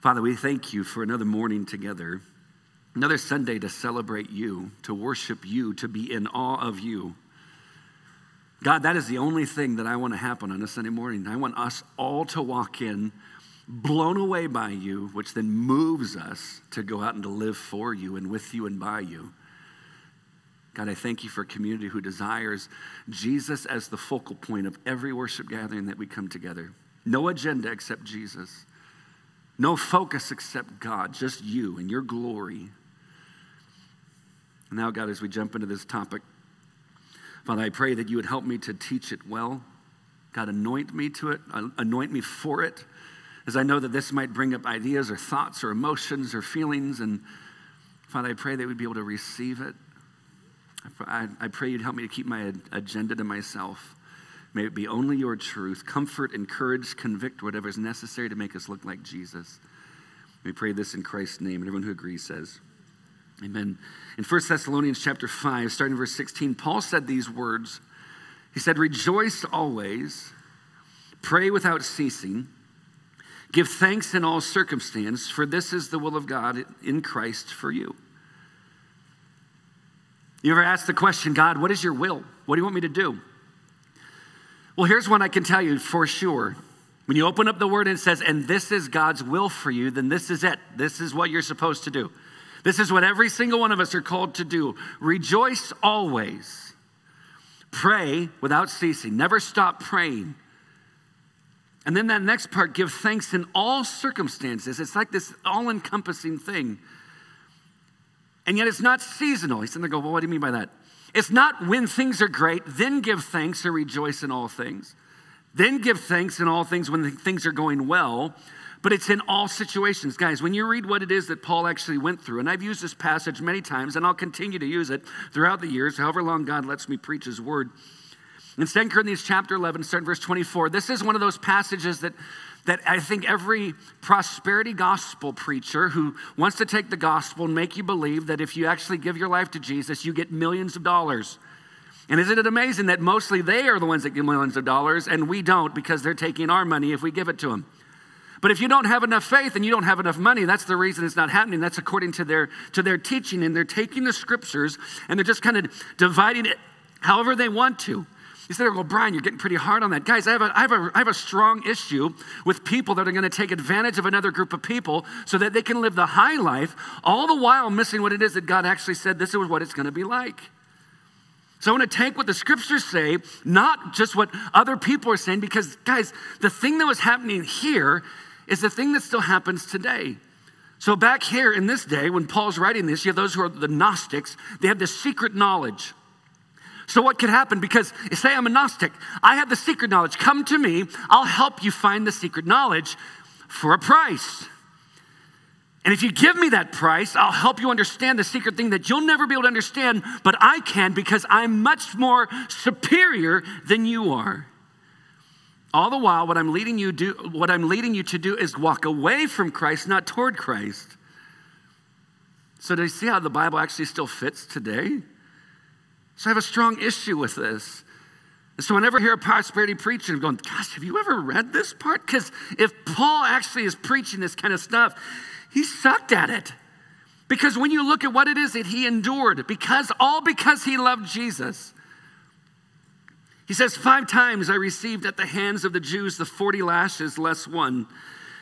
Father, we thank you for another morning together, another Sunday to celebrate you, to worship you, to be in awe of you. God, that is the only thing that I want to happen on a Sunday morning. I want us all to walk in blown away by you, which then moves us to go out and to live for you and with you and by you. God, I thank you for a community who desires Jesus as the focal point of every worship gathering that we come together. No agenda except Jesus. No focus except God, just you and your glory. Now, God, as we jump into this topic, Father, I pray that you would help me to teach it well. God, anoint me to it, uh, anoint me for it as I know that this might bring up ideas or thoughts or emotions or feelings. And Father, I pray that we'd be able to receive it. I, I pray you'd help me to keep my agenda to myself. May it be only your truth. Comfort, encourage, convict, whatever is necessary to make us look like Jesus. We pray this in Christ's name. And everyone who agrees says, Amen. In 1 Thessalonians chapter 5, starting verse 16, Paul said these words. He said, Rejoice always, pray without ceasing. Give thanks in all circumstance, for this is the will of God in Christ for you. You ever ask the question, God, what is your will? What do you want me to do? Well, here's one I can tell you for sure. When you open up the word and it says, and this is God's will for you, then this is it. This is what you're supposed to do. This is what every single one of us are called to do. Rejoice always. Pray without ceasing. Never stop praying. And then that next part, give thanks in all circumstances. It's like this all encompassing thing. And yet it's not seasonal. He's sitting there go, well, what do you mean by that? It's not when things are great, then give thanks or rejoice in all things. Then give thanks in all things when things are going well. But it's in all situations. Guys, when you read what it is that Paul actually went through, and I've used this passage many times, and I'll continue to use it throughout the years, however long God lets me preach his word. In 2 Corinthians chapter 11, starting verse 24, this is one of those passages that, that I think every prosperity gospel preacher who wants to take the gospel and make you believe that if you actually give your life to Jesus, you get millions of dollars. And isn't it amazing that mostly they are the ones that get millions of dollars and we don't because they're taking our money if we give it to them? But if you don't have enough faith and you don't have enough money, that's the reason it's not happening. That's according to their, to their teaching. And they're taking the scriptures and they're just kind of dividing it however they want to. You say, well, Brian, you're getting pretty hard on that. Guys, I have, a, I, have a, I have a strong issue with people that are going to take advantage of another group of people so that they can live the high life, all the while missing what it is that God actually said this is what it's going to be like. So I want to take what the scriptures say, not just what other people are saying, because, guys, the thing that was happening here is the thing that still happens today. So, back here in this day, when Paul's writing this, you have those who are the Gnostics, they have this secret knowledge. So, what could happen? Because say I'm a Gnostic, I have the secret knowledge. Come to me, I'll help you find the secret knowledge for a price. And if you give me that price, I'll help you understand the secret thing that you'll never be able to understand, but I can because I'm much more superior than you are. All the while, what I'm leading you do, what I'm leading you to do is walk away from Christ, not toward Christ. So do you see how the Bible actually still fits today? So I have a strong issue with this. so whenever I hear a prosperity preacher, I'm going, gosh, have you ever read this part? Because if Paul actually is preaching this kind of stuff, he sucked at it. Because when you look at what it is that he endured, because all because he loved Jesus. He says, Five times I received at the hands of the Jews the 40 lashes less one.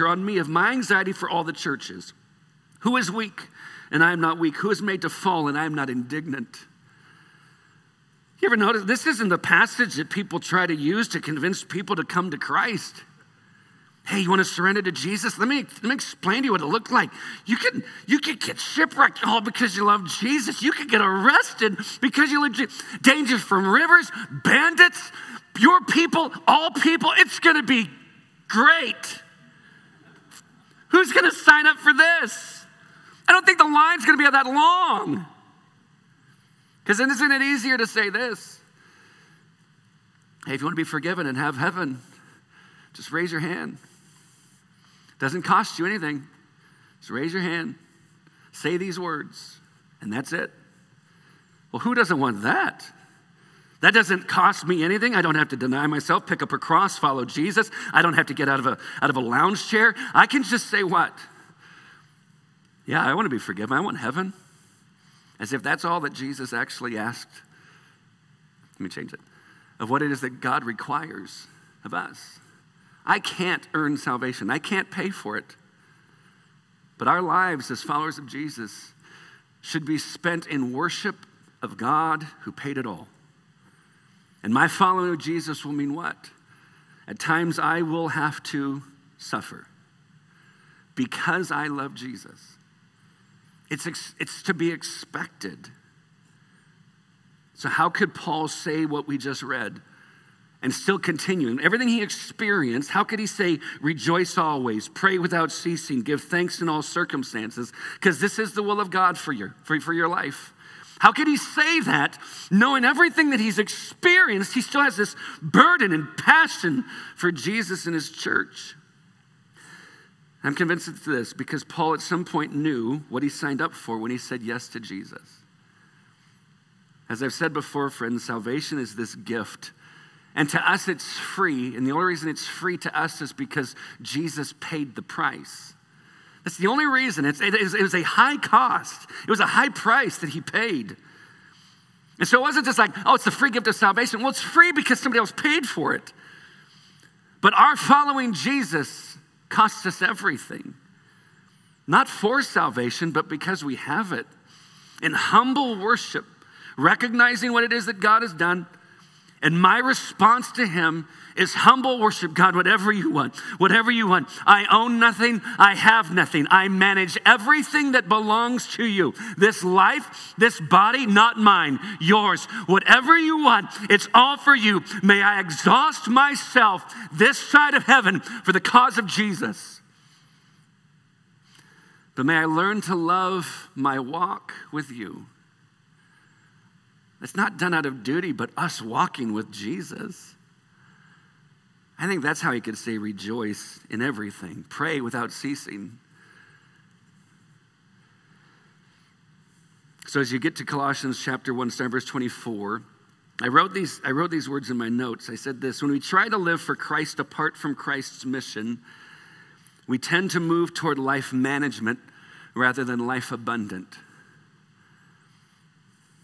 pressure on me of my anxiety for all the churches. Who is weak and I am not weak? Who is made to fall and I am not indignant? You ever notice this isn't the passage that people try to use to convince people to come to Christ? Hey, you want to surrender to Jesus? Let me, let me explain to you what it looked like. You could, you could get shipwrecked all because you love Jesus. You could get arrested because you love Jesus. Dangers from rivers, bandits, your people, all people. It's going to be great. Who's going to sign up for this? I don't think the line's going to be that long. Because isn't it easier to say this? Hey, if you want to be forgiven and have heaven, just raise your hand. Doesn't cost you anything. Just raise your hand, say these words, and that's it. Well, who doesn't want that? That doesn't cost me anything. I don't have to deny myself, pick up a cross, follow Jesus. I don't have to get out of a, out of a lounge chair. I can just say what? Yeah, I want to be forgiven. I want heaven. As if that's all that Jesus actually asked. Let me change it. Of what it is that God requires of us. I can't earn salvation, I can't pay for it. But our lives as followers of Jesus should be spent in worship of God who paid it all. And my following of Jesus will mean what? At times I will have to suffer because I love Jesus. It's, ex- it's to be expected. So, how could Paul say what we just read and still continue? And everything he experienced, how could he say, rejoice always, pray without ceasing, give thanks in all circumstances? Because this is the will of God for your, for, for your life. How could he say that knowing everything that he's experienced? He still has this burden and passion for Jesus and his church. I'm convinced it's this because Paul at some point knew what he signed up for when he said yes to Jesus. As I've said before, friends, salvation is this gift. And to us, it's free. And the only reason it's free to us is because Jesus paid the price. That's the only reason. It's, it, it was a high cost, it was a high price that he paid. And so it wasn't just like, oh, it's the free gift of salvation. Well, it's free because somebody else paid for it. But our following Jesus costs us everything. Not for salvation, but because we have it. In humble worship, recognizing what it is that God has done and my response to him is humble worship. God, whatever you want, whatever you want. I own nothing, I have nothing. I manage everything that belongs to you. This life, this body, not mine, yours. Whatever you want, it's all for you. May I exhaust myself this side of heaven for the cause of Jesus. But may I learn to love my walk with you. It's not done out of duty, but us walking with Jesus. I think that's how he could say, rejoice in everything, pray without ceasing. So as you get to Colossians chapter 1, starting verse 24, I wrote, these, I wrote these words in my notes. I said this When we try to live for Christ apart from Christ's mission, we tend to move toward life management rather than life abundant.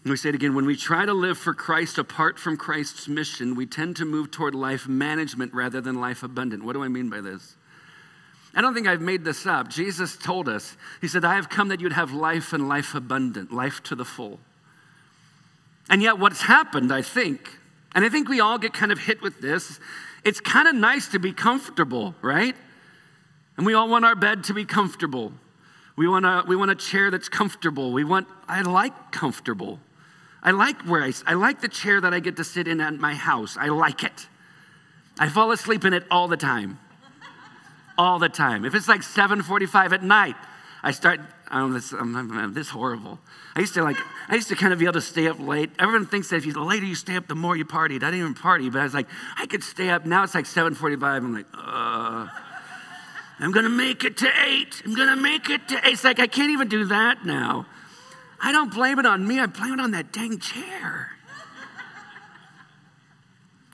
And we say it again when we try to live for Christ apart from Christ's mission, we tend to move toward life management rather than life abundant. What do I mean by this? I don't think I've made this up. Jesus told us, He said, I have come that you'd have life and life abundant, life to the full. And yet, what's happened, I think, and I think we all get kind of hit with this, it's kind of nice to be comfortable, right? And we all want our bed to be comfortable. We want a, we want a chair that's comfortable. We want, I like comfortable. I like where I, I like the chair that I get to sit in at my house. I like it. I fall asleep in it all the time. All the time. If it's like 7:45 at night, I start. I'm this, I'm, I'm this horrible. I used to like. I used to kind of be able to stay up late. Everyone thinks that if you the later you stay up, the more you partied. I didn't even party, but I was like, I could stay up. Now it's like 7:45. I'm like, uh, I'm gonna make it to eight. I'm gonna make it to eight. It's like I can't even do that now. I don't blame it on me, I blame it on that dang chair.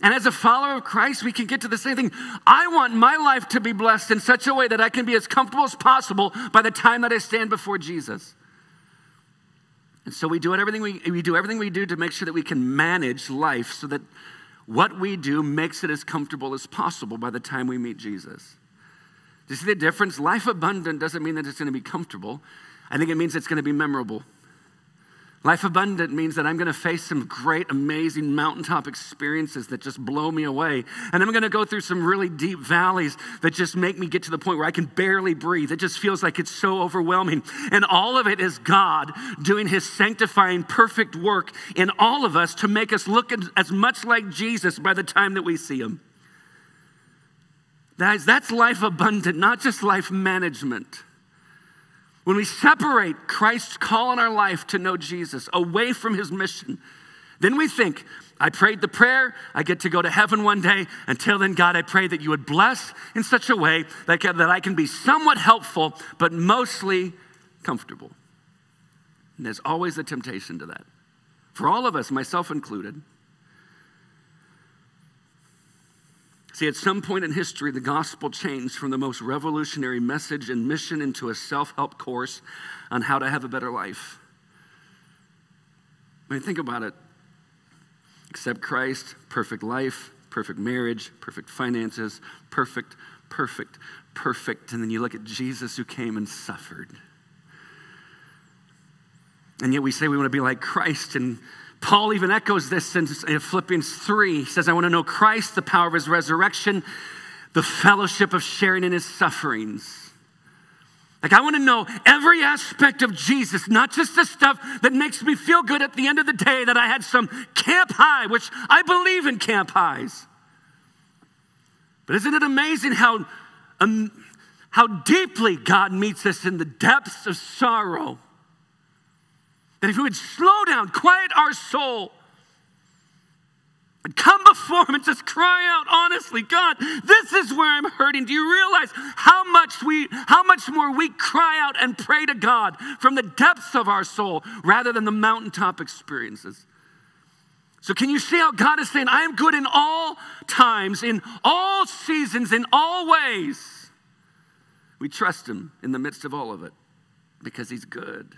And as a follower of Christ, we can get to the same thing. I want my life to be blessed in such a way that I can be as comfortable as possible by the time that I stand before Jesus. And so we do everything we, we do everything we do to make sure that we can manage life so that what we do makes it as comfortable as possible by the time we meet Jesus. Do you see the difference? Life abundant doesn't mean that it's going to be comfortable. I think it means it's going to be memorable. Life abundant means that I'm going to face some great, amazing mountaintop experiences that just blow me away. And I'm going to go through some really deep valleys that just make me get to the point where I can barely breathe. It just feels like it's so overwhelming. And all of it is God doing his sanctifying, perfect work in all of us to make us look as much like Jesus by the time that we see him. Guys, that's life abundant, not just life management. When we separate Christ's call in our life to know Jesus away from his mission, then we think, I prayed the prayer, I get to go to heaven one day. Until then, God, I pray that you would bless in such a way that, that I can be somewhat helpful, but mostly comfortable. And there's always a temptation to that. For all of us, myself included. See, at some point in history, the gospel changed from the most revolutionary message and mission into a self help course on how to have a better life. I mean, think about it. Accept Christ, perfect life, perfect marriage, perfect finances, perfect, perfect, perfect. And then you look at Jesus who came and suffered. And yet we say we want to be like Christ and Paul even echoes this in Philippians 3. He says, I want to know Christ, the power of his resurrection, the fellowship of sharing in his sufferings. Like, I want to know every aspect of Jesus, not just the stuff that makes me feel good at the end of the day that I had some camp high, which I believe in camp highs. But isn't it amazing how, um, how deeply God meets us in the depths of sorrow? That if we would slow down, quiet our soul, and come before him and just cry out honestly god this is where i'm hurting. Do you realize how much we how much more we cry out and pray to god from the depths of our soul rather than the mountaintop experiences? So can you see how god is saying i am good in all times in all seasons in all ways. We trust him in the midst of all of it because he's good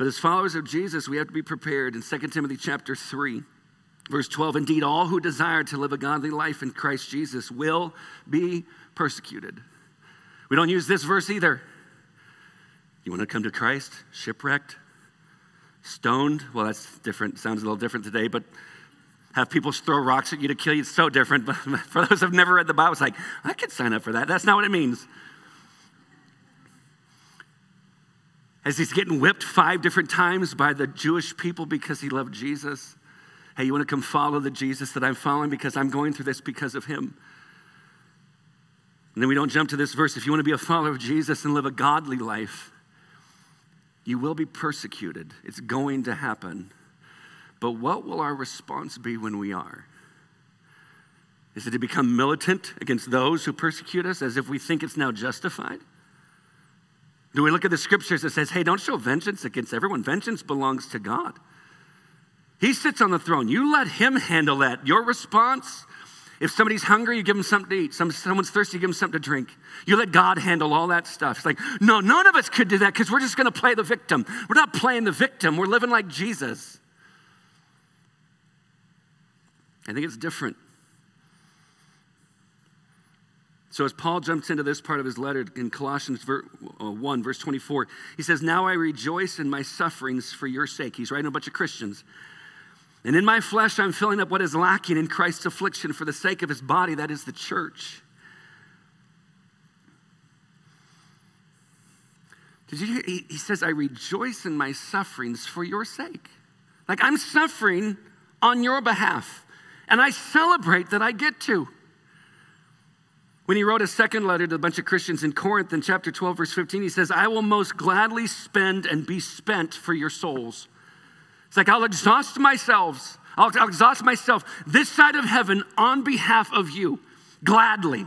But as followers of Jesus, we have to be prepared. In 2 Timothy chapter 3, verse 12, indeed, all who desire to live a godly life in Christ Jesus will be persecuted. We don't use this verse either. You want to come to Christ? Shipwrecked? Stoned? Well, that's different. Sounds a little different today, but have people throw rocks at you to kill you. It's so different. But for those who've never read the Bible, it's like, I could sign up for that. That's not what it means. As he's getting whipped five different times by the Jewish people because he loved Jesus. Hey, you want to come follow the Jesus that I'm following because I'm going through this because of him. And then we don't jump to this verse. If you want to be a follower of Jesus and live a godly life, you will be persecuted. It's going to happen. But what will our response be when we are? Is it to become militant against those who persecute us as if we think it's now justified? Do we look at the scriptures that says, hey, don't show vengeance against everyone? Vengeance belongs to God. He sits on the throne. You let him handle that. Your response, if somebody's hungry, you give them something to eat. Some, someone's thirsty, you give them something to drink. You let God handle all that stuff. It's like, no, none of us could do that because we're just going to play the victim. We're not playing the victim, we're living like Jesus. I think it's different. So, as Paul jumps into this part of his letter in Colossians uh, 1, verse 24, he says, Now I rejoice in my sufferings for your sake. He's writing a bunch of Christians. And in my flesh, I'm filling up what is lacking in Christ's affliction for the sake of his body, that is the church. Did you hear? He, he says, I rejoice in my sufferings for your sake. Like I'm suffering on your behalf, and I celebrate that I get to. When he wrote a second letter to a bunch of Christians in Corinth in chapter 12, verse 15, he says, I will most gladly spend and be spent for your souls. It's like, I'll exhaust myself, I'll, I'll exhaust myself this side of heaven on behalf of you, gladly.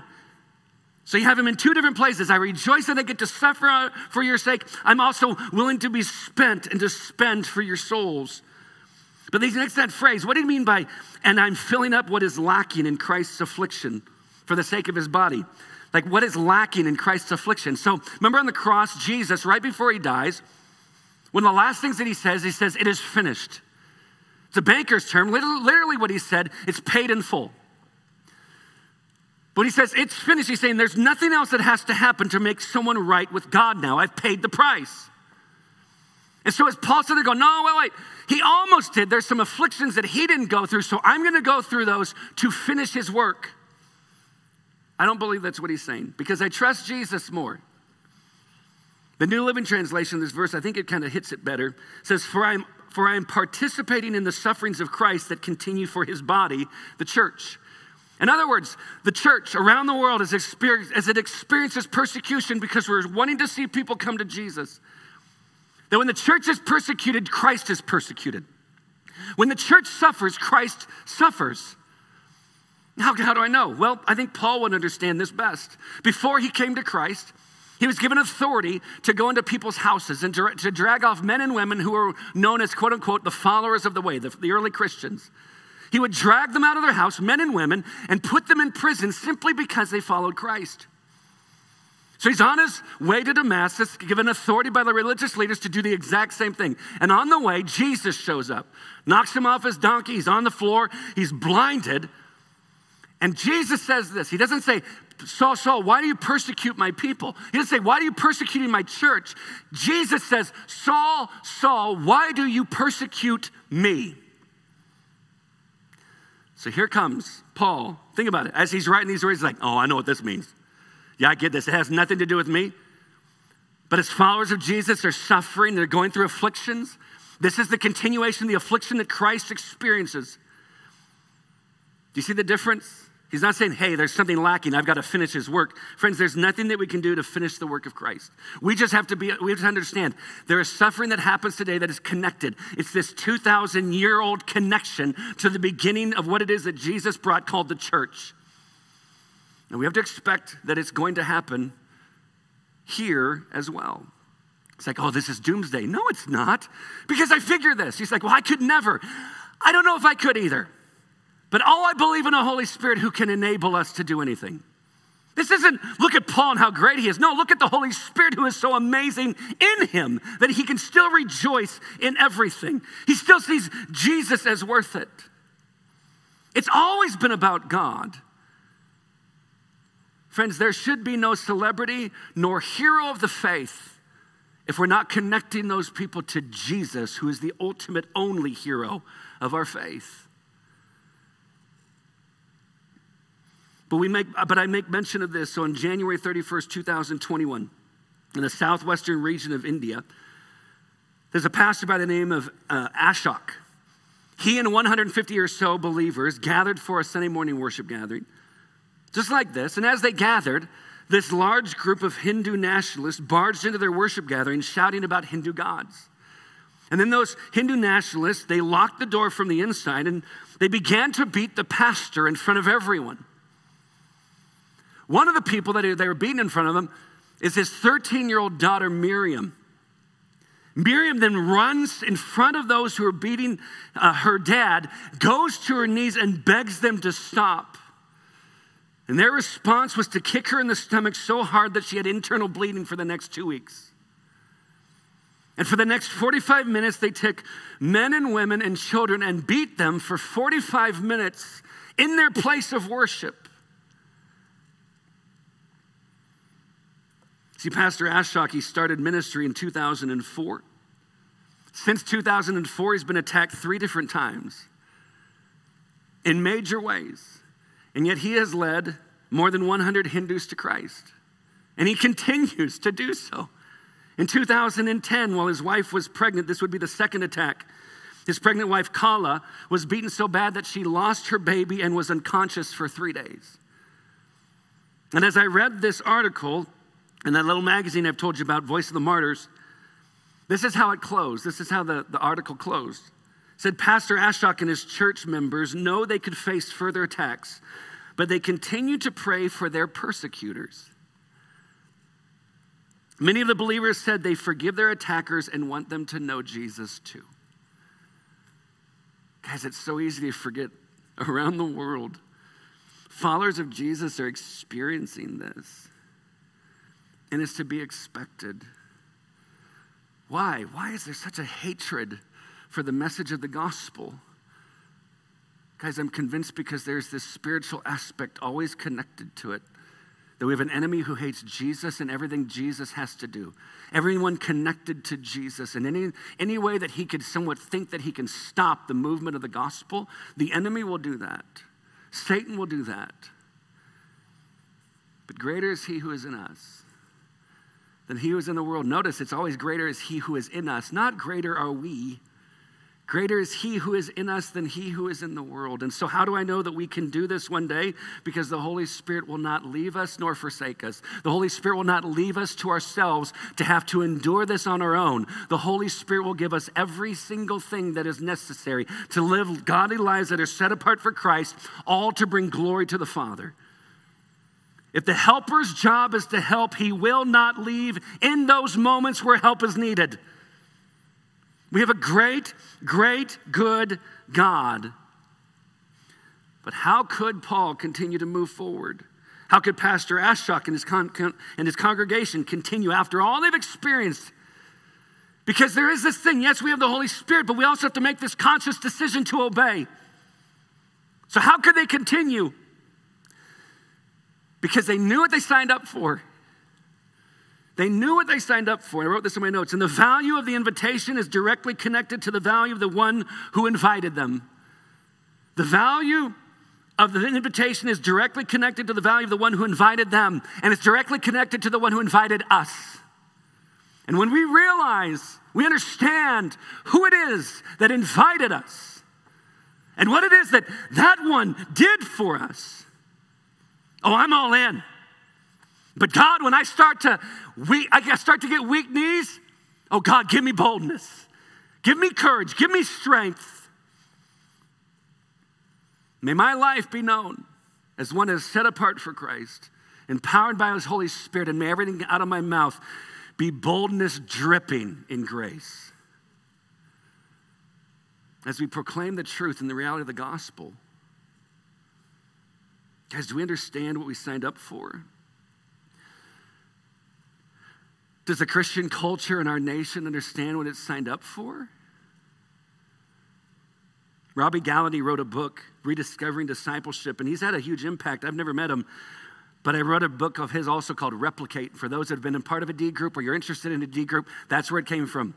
So you have him in two different places. I rejoice that I get to suffer for your sake. I'm also willing to be spent and to spend for your souls. But these next that phrase, what do you mean by, and I'm filling up what is lacking in Christ's affliction? For the sake of his body. Like what is lacking in Christ's affliction? So remember on the cross, Jesus, right before he dies, one of the last things that he says, he says, It is finished. It's a banker's term. Literally, what he said, it's paid in full. But he says, It's finished. He's saying, There's nothing else that has to happen to make someone right with God now. I've paid the price. And so as Paul said, they go, No, wait, wait. He almost did. There's some afflictions that he didn't go through, so I'm going to go through those to finish his work. I don't believe that's what he's saying because I trust Jesus more. The New Living Translation, this verse, I think it kind of hits it better. says, For I'm for I am participating in the sufferings of Christ that continue for his body, the church. In other words, the church around the world is as it experiences persecution because we're wanting to see people come to Jesus. That when the church is persecuted, Christ is persecuted. When the church suffers, Christ suffers. How, how do I know? Well, I think Paul would understand this best. Before he came to Christ, he was given authority to go into people's houses and to, to drag off men and women who were known as, quote unquote, the followers of the way, the, the early Christians. He would drag them out of their house, men and women, and put them in prison simply because they followed Christ. So he's on his way to Damascus, given authority by the religious leaders to do the exact same thing. And on the way, Jesus shows up, knocks him off his donkey. He's on the floor, he's blinded. And Jesus says this He doesn't say, Saul, Saul, why do you persecute my people? He doesn't say, Why are you persecuting my church? Jesus says, Saul, Saul, why do you persecute me? So here comes Paul. Think about it. As he's writing these words, he's like, Oh, I know what this means. Yeah, I get this. It has nothing to do with me. But as followers of Jesus, they're suffering, they're going through afflictions. This is the continuation, of the affliction that Christ experiences. Do you see the difference? He's not saying, hey, there's something lacking. I've got to finish his work. Friends, there's nothing that we can do to finish the work of Christ. We just have to be, we have to understand there is suffering that happens today that is connected. It's this 2,000 year old connection to the beginning of what it is that Jesus brought called the church. And we have to expect that it's going to happen here as well. It's like, oh, this is doomsday. No, it's not. Because I figure this. He's like, well, I could never. I don't know if I could either. But all I believe in a Holy Spirit who can enable us to do anything. This isn't look at Paul and how great he is. No, look at the Holy Spirit who is so amazing in him that he can still rejoice in everything. He still sees Jesus as worth it. It's always been about God. Friends, there should be no celebrity nor hero of the faith if we're not connecting those people to Jesus, who is the ultimate only hero of our faith. But, we make, but I make mention of this. So on January 31st, 2021, in the southwestern region of India, there's a pastor by the name of uh, Ashok. He and 150 or so believers gathered for a Sunday morning worship gathering, just like this. And as they gathered, this large group of Hindu nationalists barged into their worship gathering shouting about Hindu gods. And then those Hindu nationalists, they locked the door from the inside and they began to beat the pastor in front of everyone. One of the people that they were beating in front of him is his 13 year old daughter, Miriam. Miriam then runs in front of those who are beating uh, her dad, goes to her knees, and begs them to stop. And their response was to kick her in the stomach so hard that she had internal bleeding for the next two weeks. And for the next 45 minutes, they took men and women and children and beat them for 45 minutes in their place of worship. See, Pastor Ashok, he started ministry in 2004. Since 2004, he's been attacked three different times in major ways. And yet he has led more than 100 Hindus to Christ. And he continues to do so. In 2010, while his wife was pregnant, this would be the second attack. His pregnant wife, Kala, was beaten so bad that she lost her baby and was unconscious for three days. And as I read this article, and that little magazine I've told you about, Voice of the Martyrs, this is how it closed. This is how the, the article closed. It said Pastor Ashok and his church members know they could face further attacks, but they continue to pray for their persecutors. Many of the believers said they forgive their attackers and want them to know Jesus too. Guys, it's so easy to forget around the world. Followers of Jesus are experiencing this and it's to be expected. Why? Why is there such a hatred for the message of the gospel? Guys, I'm convinced because there's this spiritual aspect always connected to it. That we have an enemy who hates Jesus and everything Jesus has to do. Everyone connected to Jesus. And any, any way that he could somewhat think that he can stop the movement of the gospel, the enemy will do that. Satan will do that. But greater is he who is in us than he who is in the world. Notice it's always greater is he who is in us, not greater are we. Greater is he who is in us than he who is in the world. And so, how do I know that we can do this one day? Because the Holy Spirit will not leave us nor forsake us. The Holy Spirit will not leave us to ourselves to have to endure this on our own. The Holy Spirit will give us every single thing that is necessary to live godly lives that are set apart for Christ, all to bring glory to the Father. If the helper's job is to help, he will not leave in those moments where help is needed. We have a great, great, good God. But how could Paul continue to move forward? How could Pastor Ashok and his, con- and his congregation continue after all they've experienced? Because there is this thing yes, we have the Holy Spirit, but we also have to make this conscious decision to obey. So, how could they continue? Because they knew what they signed up for. They knew what they signed up for. I wrote this in my notes. And the value of the invitation is directly connected to the value of the one who invited them. The value of the invitation is directly connected to the value of the one who invited them, and it's directly connected to the one who invited us. And when we realize, we understand who it is that invited us and what it is that that one did for us, oh, I'm all in. But God, when I start to weak, I start to get weak knees, oh God, give me boldness. Give me courage. Give me strength. May my life be known as one that is set apart for Christ, empowered by His Holy Spirit, and may everything out of my mouth be boldness dripping in grace. As we proclaim the truth and the reality of the gospel, guys, do we understand what we signed up for? Does the Christian culture in our nation understand what it's signed up for? Robbie Gallaty wrote a book, Rediscovering Discipleship, and he's had a huge impact. I've never met him, but I wrote a book of his also called Replicate. For those that have been in part of a D group or you're interested in a D group, that's where it came from.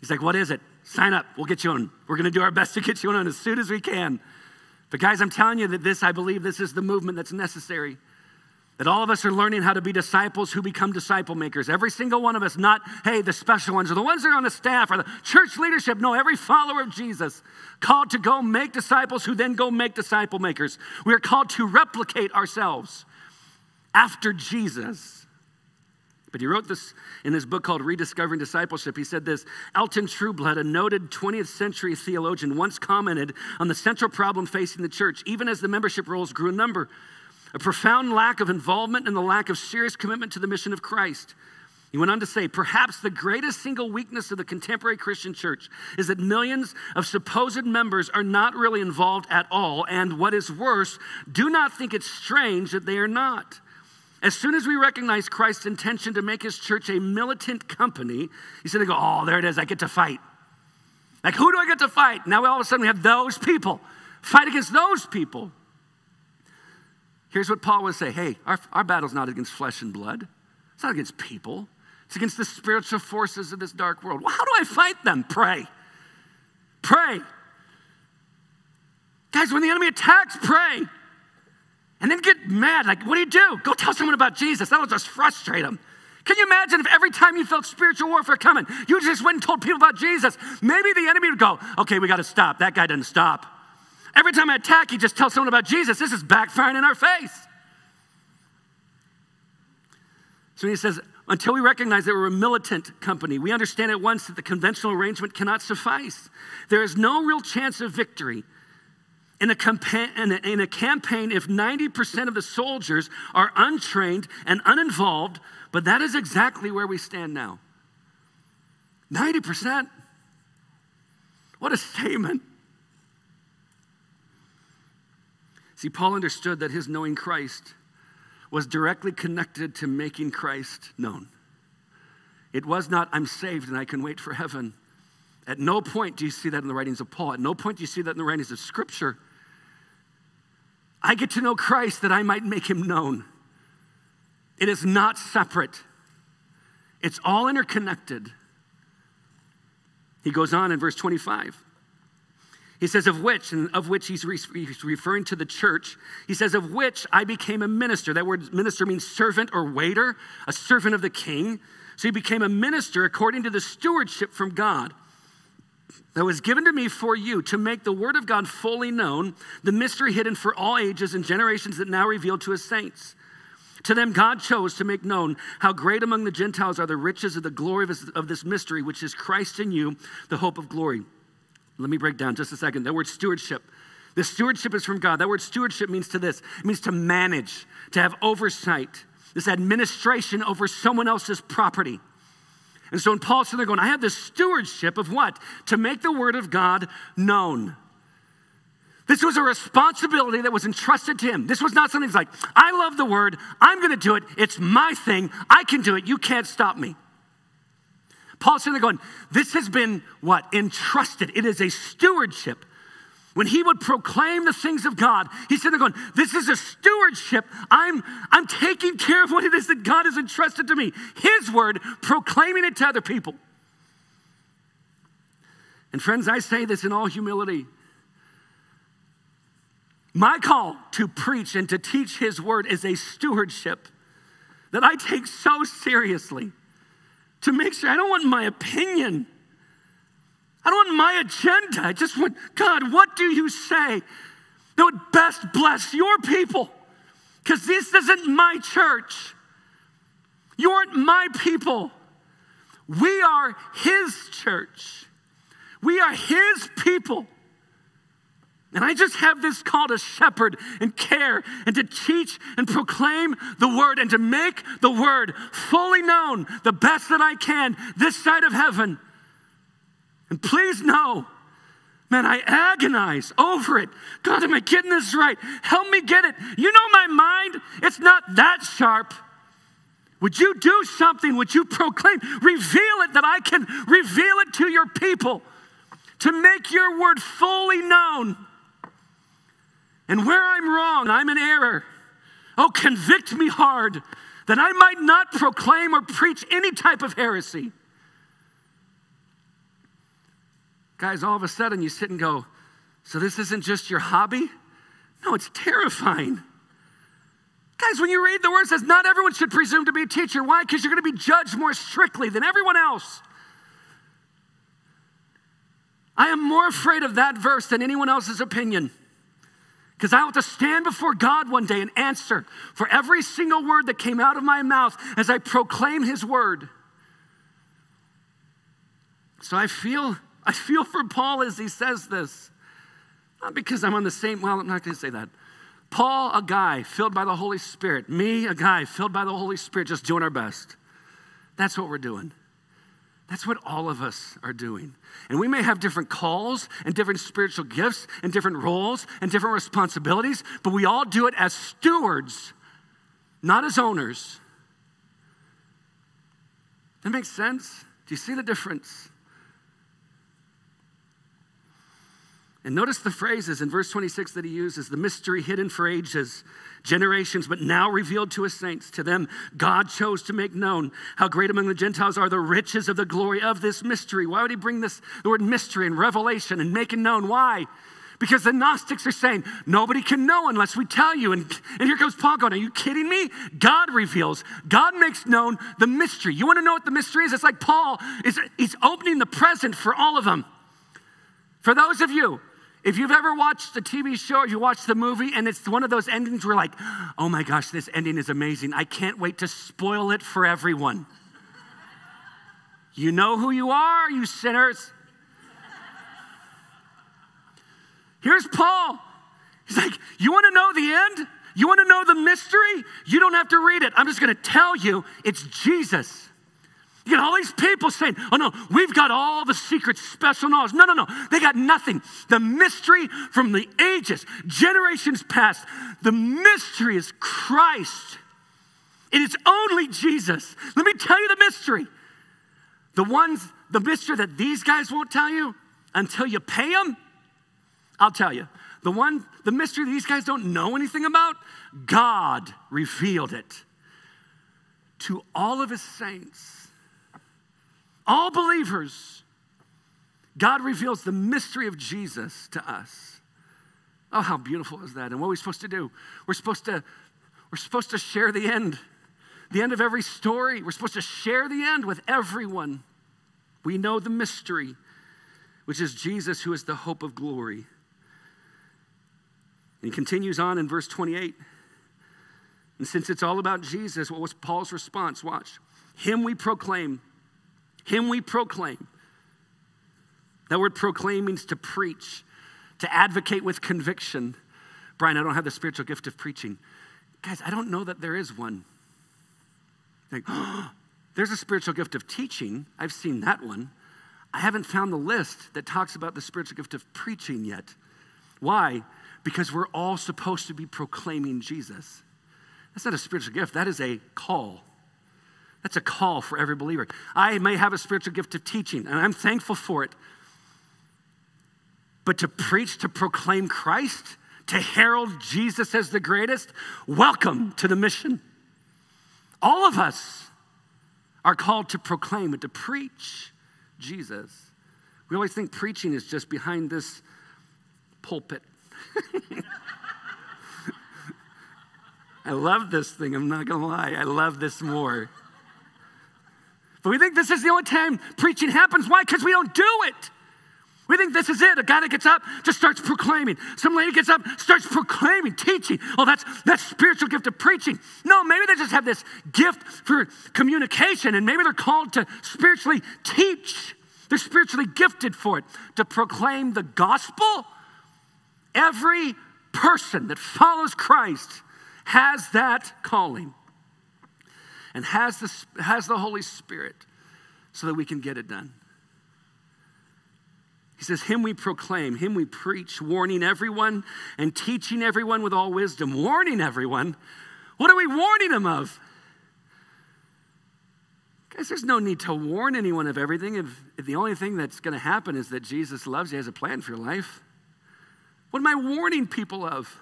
He's like, What is it? Sign up. We'll get you on. We're going to do our best to get you on as soon as we can. But, guys, I'm telling you that this, I believe, this is the movement that's necessary. That all of us are learning how to be disciples who become disciple makers. Every single one of us, not, hey, the special ones or the ones that are on the staff or the church leadership. No, every follower of Jesus called to go make disciples who then go make disciple makers. We are called to replicate ourselves after Jesus. But he wrote this in his book called Rediscovering Discipleship. He said this Elton Trueblood, a noted 20th century theologian, once commented on the central problem facing the church, even as the membership rolls grew in number a profound lack of involvement and the lack of serious commitment to the mission of Christ. He went on to say, perhaps the greatest single weakness of the contemporary Christian church is that millions of supposed members are not really involved at all, and what is worse, do not think it's strange that they are not. As soon as we recognize Christ's intention to make his church a militant company, he said, go, oh, there it is, I get to fight. Like, who do I get to fight? Now all of a sudden we have those people. Fight against those people. Here's what Paul would say Hey, our, our battle's not against flesh and blood, it's not against people, it's against the spiritual forces of this dark world. Well, how do I fight them? Pray. Pray. Guys, when the enemy attacks, pray. And then get mad. Like, what do you do? Go tell someone about Jesus. That'll just frustrate them. Can you imagine if every time you felt spiritual warfare coming, you just went and told people about Jesus? Maybe the enemy would go, okay, we got to stop. That guy doesn't stop. Every time I attack, he just tells someone about Jesus. This is backfiring in our face. So he says, until we recognize that we're a militant company, we understand at once that the conventional arrangement cannot suffice. There is no real chance of victory. In a, in, a, in a, campaign, if 90% of the soldiers are untrained and uninvolved, but that is exactly where we stand now. 90%. What a statement. See, Paul understood that his knowing Christ was directly connected to making Christ known. It was not, I'm saved and I can wait for heaven. At no point do you see that in the writings of Paul. At no point do you see that in the writings of Scripture. I get to know Christ that I might make him known. It is not separate, it's all interconnected. He goes on in verse 25. He says, of which, and of which he's, re- he's, referring to the church. He says, of which I became a minister. That word minister means servant or waiter, a servant of the king. So he became a minister according to the stewardship from God. That was given to me for you to make the word of God fully known, the mystery hidden for all ages and generations that now revealed to his saints. To them, God chose to make known how great among the Gentiles are the riches of the glory of this, of this mystery, which is Christ in you, the hope of glory. Let me break down just a second. That word stewardship. The stewardship is from God. That word stewardship means to this it means to manage, to have oversight, this administration over someone else's property. And so in Paul's they're going, I have this stewardship of what? To make the word of God known. This was a responsibility that was entrusted to him. This was not something that's like, I love the word, I'm going to do it, it's my thing, I can do it, you can't stop me. Paul's sitting there going, This has been what? Entrusted. It is a stewardship. When he would proclaim the things of God, he's sitting there going, This is a stewardship. I'm, I'm taking care of what it is that God has entrusted to me. His word, proclaiming it to other people. And friends, I say this in all humility. My call to preach and to teach his word is a stewardship that I take so seriously to make sure I don't want my opinion. I don't want my agenda. I just want, God, what do you say that would best bless your people? Because this isn't my church. You aren't my people. We are His church. We are His people. And I just have this call to shepherd and care and to teach and proclaim the word and to make the word fully known the best that I can this side of heaven. And please know, man, I agonize over it. God, am I getting this right? Help me get it. You know, my mind, it's not that sharp. Would you do something? Would you proclaim? Reveal it that I can reveal it to your people to make your word fully known. And where I'm wrong, I'm in error. Oh, convict me hard that I might not proclaim or preach any type of heresy. Guys, all of a sudden you sit and go, So this isn't just your hobby? No, it's terrifying. Guys, when you read the word, says not everyone should presume to be a teacher. Why? Because you're going to be judged more strictly than everyone else. I am more afraid of that verse than anyone else's opinion. Because I have to stand before God one day and answer for every single word that came out of my mouth as I proclaim His word. So I feel, I feel for Paul as he says this. Not because I'm on the same, well, I'm not going to say that. Paul, a guy filled by the Holy Spirit. Me, a guy filled by the Holy Spirit, just doing our best. That's what we're doing. That's what all of us are doing. And we may have different calls and different spiritual gifts and different roles and different responsibilities, but we all do it as stewards, not as owners. That makes sense? Do you see the difference? And notice the phrases in verse 26 that he uses the mystery hidden for ages, generations, but now revealed to his saints. To them, God chose to make known how great among the Gentiles are the riches of the glory of this mystery. Why would he bring this, the word mystery and revelation and make it known? Why? Because the Gnostics are saying, nobody can know unless we tell you. And, and here comes Paul going, Are you kidding me? God reveals, God makes known the mystery. You want to know what the mystery is? It's like Paul is he's opening the present for all of them. For those of you if you've ever watched a TV show or you watch the movie and it's one of those endings where, like, oh my gosh, this ending is amazing. I can't wait to spoil it for everyone. You know who you are, you sinners. Here's Paul. He's like, You want to know the end? You want to know the mystery? You don't have to read it. I'm just going to tell you it's Jesus. You got all these people saying, oh no, we've got all the secret special knowledge. No, no, no. They got nothing. The mystery from the ages, generations past, the mystery is Christ. It is only Jesus. Let me tell you the mystery. The ones, the mystery that these guys won't tell you until you pay them, I'll tell you. The one, the mystery these guys don't know anything about, God revealed it to all of his saints all believers, God reveals the mystery of Jesus to us. Oh, how beautiful is that? And what are we supposed to do? We're supposed to, we're supposed to share the end, the end of every story. We're supposed to share the end with everyone. We know the mystery. which is Jesus, who is the hope of glory. And he continues on in verse 28. And since it's all about Jesus, what was Paul's response? Watch. Him we proclaim. Him we proclaim. That word proclaim means to preach, to advocate with conviction. Brian, I don't have the spiritual gift of preaching. Guys, I don't know that there is one. Like, oh, there's a spiritual gift of teaching. I've seen that one. I haven't found the list that talks about the spiritual gift of preaching yet. Why? Because we're all supposed to be proclaiming Jesus. That's not a spiritual gift, that is a call. That's a call for every believer. I may have a spiritual gift of teaching, and I'm thankful for it. But to preach, to proclaim Christ, to herald Jesus as the greatest, welcome to the mission. All of us are called to proclaim and to preach Jesus. We always think preaching is just behind this pulpit. I love this thing, I'm not gonna lie. I love this more. But we think this is the only time preaching happens. Why? Because we don't do it. We think this is it. A guy that gets up just starts proclaiming. Some lady gets up, starts proclaiming, teaching. Oh, that's that's spiritual gift of preaching. No, maybe they just have this gift for communication, and maybe they're called to spiritually teach. They're spiritually gifted for it to proclaim the gospel. Every person that follows Christ has that calling and has the, has the Holy Spirit so that we can get it done. He says, Him we proclaim, Him we preach, warning everyone and teaching everyone with all wisdom. Warning everyone? What are we warning them of? Guys, there's no need to warn anyone of everything if, if the only thing that's going to happen is that Jesus loves you, has a plan for your life. What am I warning people of?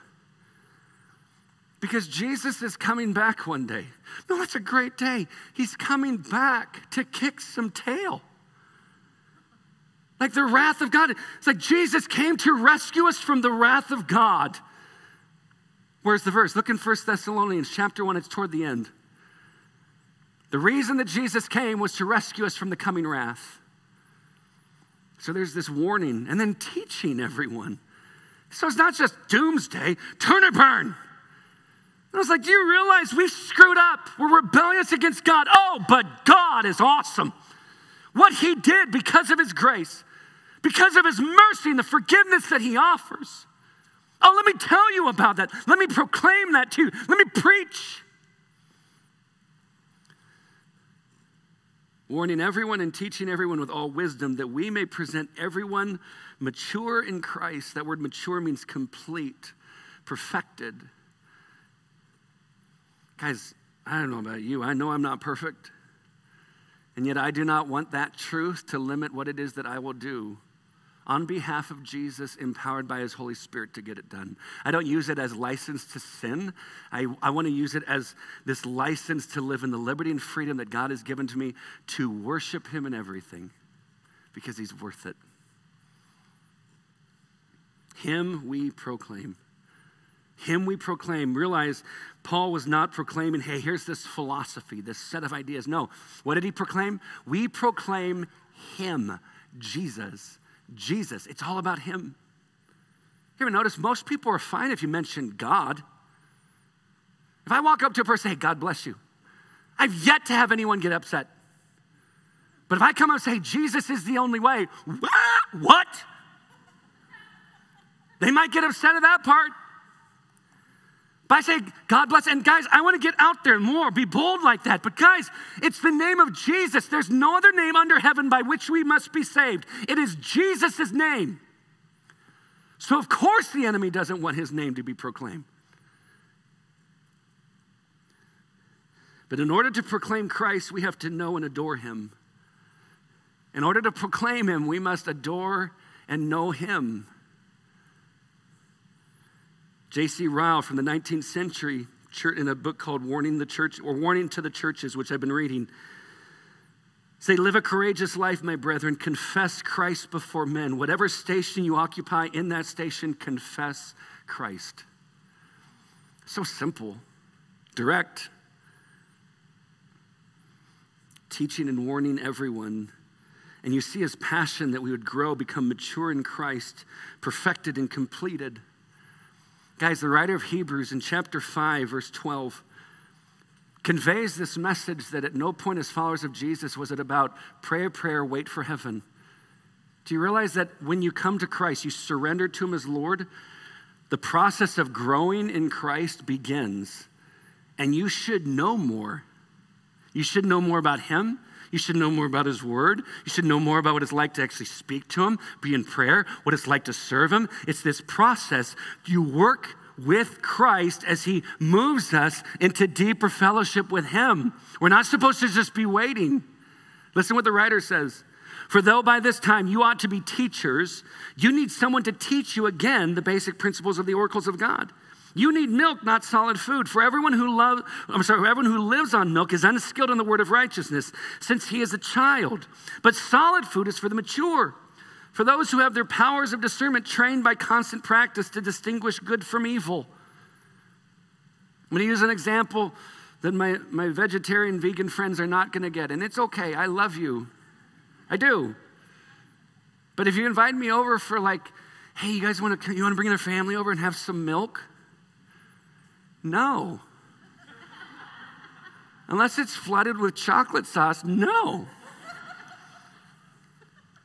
Because Jesus is coming back one day. No, that's a great day. He's coming back to kick some tail. Like the wrath of God. It's like Jesus came to rescue us from the wrath of God. Where's the verse? Look in 1 Thessalonians chapter 1, it's toward the end. The reason that Jesus came was to rescue us from the coming wrath. So there's this warning and then teaching everyone. So it's not just doomsday, turn or burn. I was like, Do you realize we screwed up? We're rebellious against God. Oh, but God is awesome. What He did because of His grace, because of His mercy and the forgiveness that He offers. Oh, let me tell you about that. Let me proclaim that to you. Let me preach. Warning everyone and teaching everyone with all wisdom that we may present everyone mature in Christ. That word mature means complete, perfected Guys, I don't know about you. I know I'm not perfect. And yet I do not want that truth to limit what it is that I will do on behalf of Jesus, empowered by his Holy Spirit to get it done. I don't use it as license to sin. I, I want to use it as this license to live in the liberty and freedom that God has given to me to worship him in everything because he's worth it. Him we proclaim. Him we proclaim. Realize Paul was not proclaiming, hey, here's this philosophy, this set of ideas. No. What did he proclaim? We proclaim Him, Jesus. Jesus. It's all about Him. You ever notice most people are fine if you mention God? If I walk up to a person, hey, God bless you, I've yet to have anyone get upset. But if I come up and say, Jesus is the only way, what? They might get upset at that part. But I say, God bless. And guys, I want to get out there more, be bold like that. But guys, it's the name of Jesus. There's no other name under heaven by which we must be saved. It is Jesus' name. So, of course, the enemy doesn't want his name to be proclaimed. But in order to proclaim Christ, we have to know and adore him. In order to proclaim him, we must adore and know him. J.C. Ryle from the 19th century, in a book called Warning the Church or Warning to the Churches, which I've been reading, say, Live a courageous life, my brethren. Confess Christ before men. Whatever station you occupy in that station, confess Christ. So simple, direct. Teaching and warning everyone And you see his passion that we would grow, become mature in Christ, perfected and completed. Guys, the writer of Hebrews in chapter 5, verse 12, conveys this message that at no point as followers of Jesus was it about pray a prayer, wait for heaven. Do you realize that when you come to Christ, you surrender to Him as Lord? The process of growing in Christ begins, and you should know more. You should know more about Him. You should know more about His Word. You should know more about what it's like to actually speak to Him, be in prayer, what it's like to serve Him. It's this process. You work with Christ as He moves us into deeper fellowship with Him. We're not supposed to just be waiting. Listen what the writer says. For though by this time you ought to be teachers, you need someone to teach you again the basic principles of the oracles of God. You need milk, not solid food. For everyone who loves, I'm sorry, everyone who lives on milk is unskilled in the word of righteousness, since he is a child. But solid food is for the mature, for those who have their powers of discernment trained by constant practice to distinguish good from evil. I'm going to use an example that my, my vegetarian, vegan friends are not going to get, and it's okay. I love you. I do. But if you invite me over for like, hey, you guys want to you want to bring their family over and have some milk? No. Unless it's flooded with chocolate sauce, no.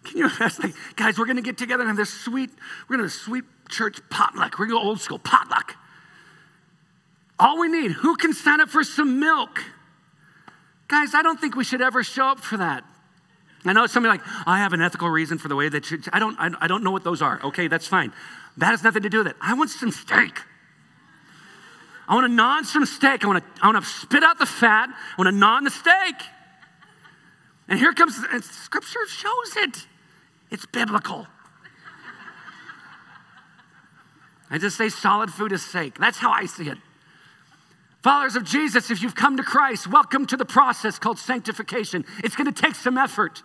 Can you imagine? Like, guys, we're going to get together and have this sweet, we're going to sweet church potluck. We're going to go old school potluck. All we need, who can sign up for some milk? Guys, I don't think we should ever show up for that. I know somebody like, I have an ethical reason for the way that you, I don't, I, I don't know what those are. Okay, that's fine. That has nothing to do with it. I want some steak. I want to non some steak. I want to, I want to spit out the fat. I want to non the steak. And here comes, and scripture shows it. It's biblical. I just say solid food is sake. That's how I see it. Followers of Jesus, if you've come to Christ, welcome to the process called sanctification. It's going to take some effort.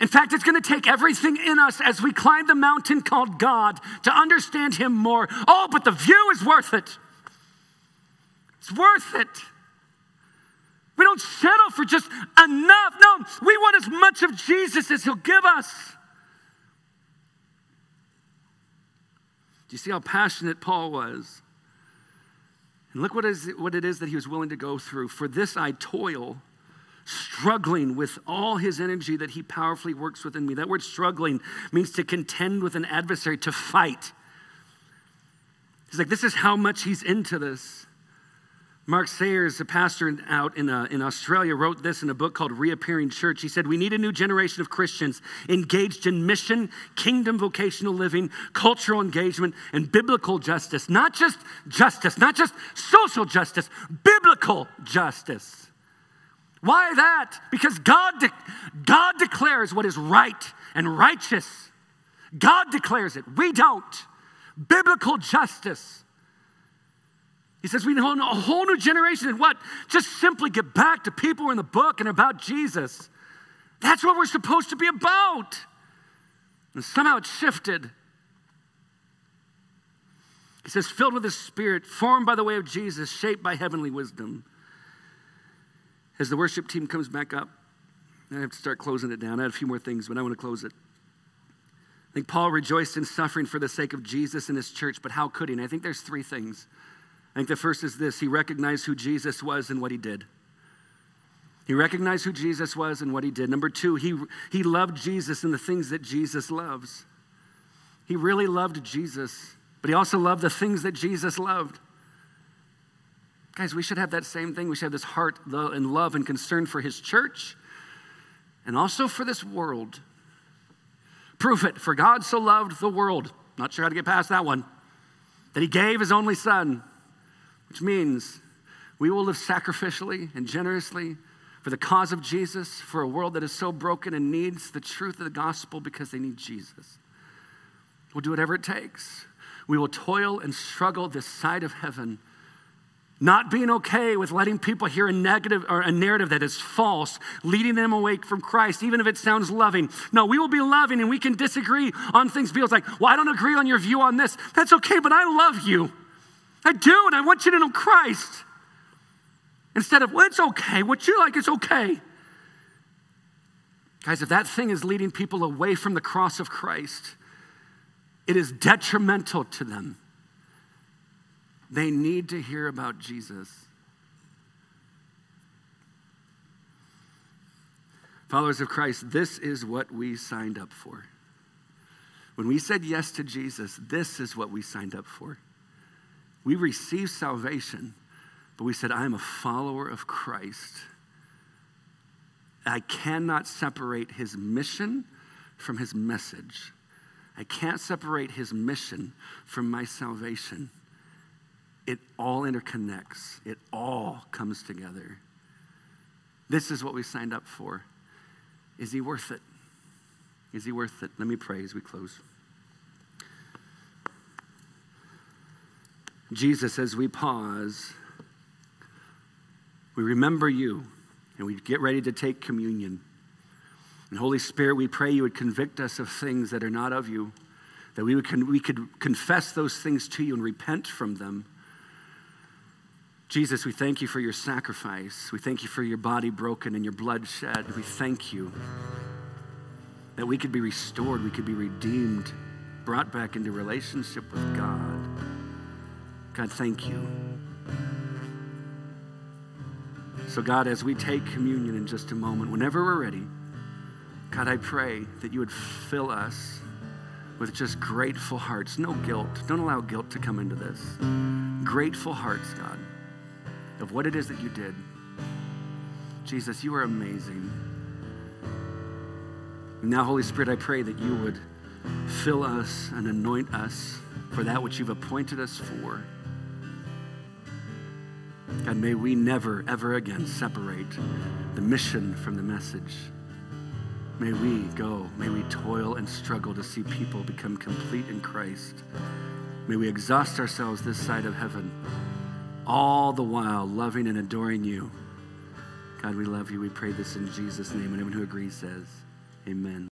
In fact, it's going to take everything in us as we climb the mountain called God to understand Him more. Oh, but the view is worth it. It's worth it. We don't settle for just enough. No, we want as much of Jesus as He'll give us. Do you see how passionate Paul was? And look what, is, what it is that he was willing to go through. For this I toil struggling with all his energy that he powerfully works within me. That word struggling means to contend with an adversary, to fight. He's like, this is how much he's into this. Mark Sayers, a pastor out in, uh, in Australia, wrote this in a book called Reappearing Church. He said, We need a new generation of Christians engaged in mission, kingdom vocational living, cultural engagement, and biblical justice. Not just justice, not just social justice, biblical justice. Why that? Because God, de- God declares what is right and righteous. God declares it. We don't. Biblical justice. He says we need a whole new generation and what? Just simply get back to people in the book and about Jesus. That's what we're supposed to be about. And somehow it shifted. He says, filled with the Spirit, formed by the way of Jesus, shaped by heavenly wisdom. As the worship team comes back up, I have to start closing it down. I had a few more things, but I want to close it. I think Paul rejoiced in suffering for the sake of Jesus and his church, but how could he? And I think there's three things. I think the first is this he recognized who Jesus was and what he did. He recognized who Jesus was and what he did. Number two, he, he loved Jesus and the things that Jesus loves. He really loved Jesus, but he also loved the things that Jesus loved. Guys, we should have that same thing. We should have this heart and love and concern for his church and also for this world. Proof it. For God so loved the world. Not sure how to get past that one. That he gave his only son, which means we will live sacrificially and generously for the cause of Jesus, for a world that is so broken and needs the truth of the gospel because they need Jesus. We'll do whatever it takes. We will toil and struggle this side of heaven not being okay with letting people hear a negative or a narrative that is false, leading them away from Christ, even if it sounds loving. No, we will be loving and we can disagree on things. People's like, well, I don't agree on your view on this. That's okay, but I love you. I do, and I want you to know Christ. Instead of, well, it's okay. What you like is okay. Guys, if that thing is leading people away from the cross of Christ, it is detrimental to them. They need to hear about Jesus. Followers of Christ, this is what we signed up for. When we said yes to Jesus, this is what we signed up for. We received salvation, but we said, I am a follower of Christ. I cannot separate his mission from his message. I can't separate his mission from my salvation. It all interconnects, it all comes together. This is what we signed up for. Is he worth it? Is he worth it? Let me pray as we close. Jesus, as we pause, we remember you and we get ready to take communion. And Holy Spirit, we pray you would convict us of things that are not of you, that we, would con- we could confess those things to you and repent from them. Jesus, we thank you for your sacrifice. We thank you for your body broken and your blood shed. We thank you that we could be restored, we could be redeemed, brought back into relationship with God. God, thank you. So, God, as we take communion in just a moment, whenever we're ready, God, I pray that you would fill us with just grateful hearts. No guilt. Don't allow guilt to come into this. Grateful hearts, God, of what it is that you did. Jesus, you are amazing. Now, Holy Spirit, I pray that you would fill us and anoint us for that which you've appointed us for. God, may we never, ever again separate the mission from the message. May we go, may we toil and struggle to see people become complete in Christ. May we exhaust ourselves this side of heaven, all the while loving and adoring you. God, we love you. We pray this in Jesus' name. And everyone who agrees says, Amen.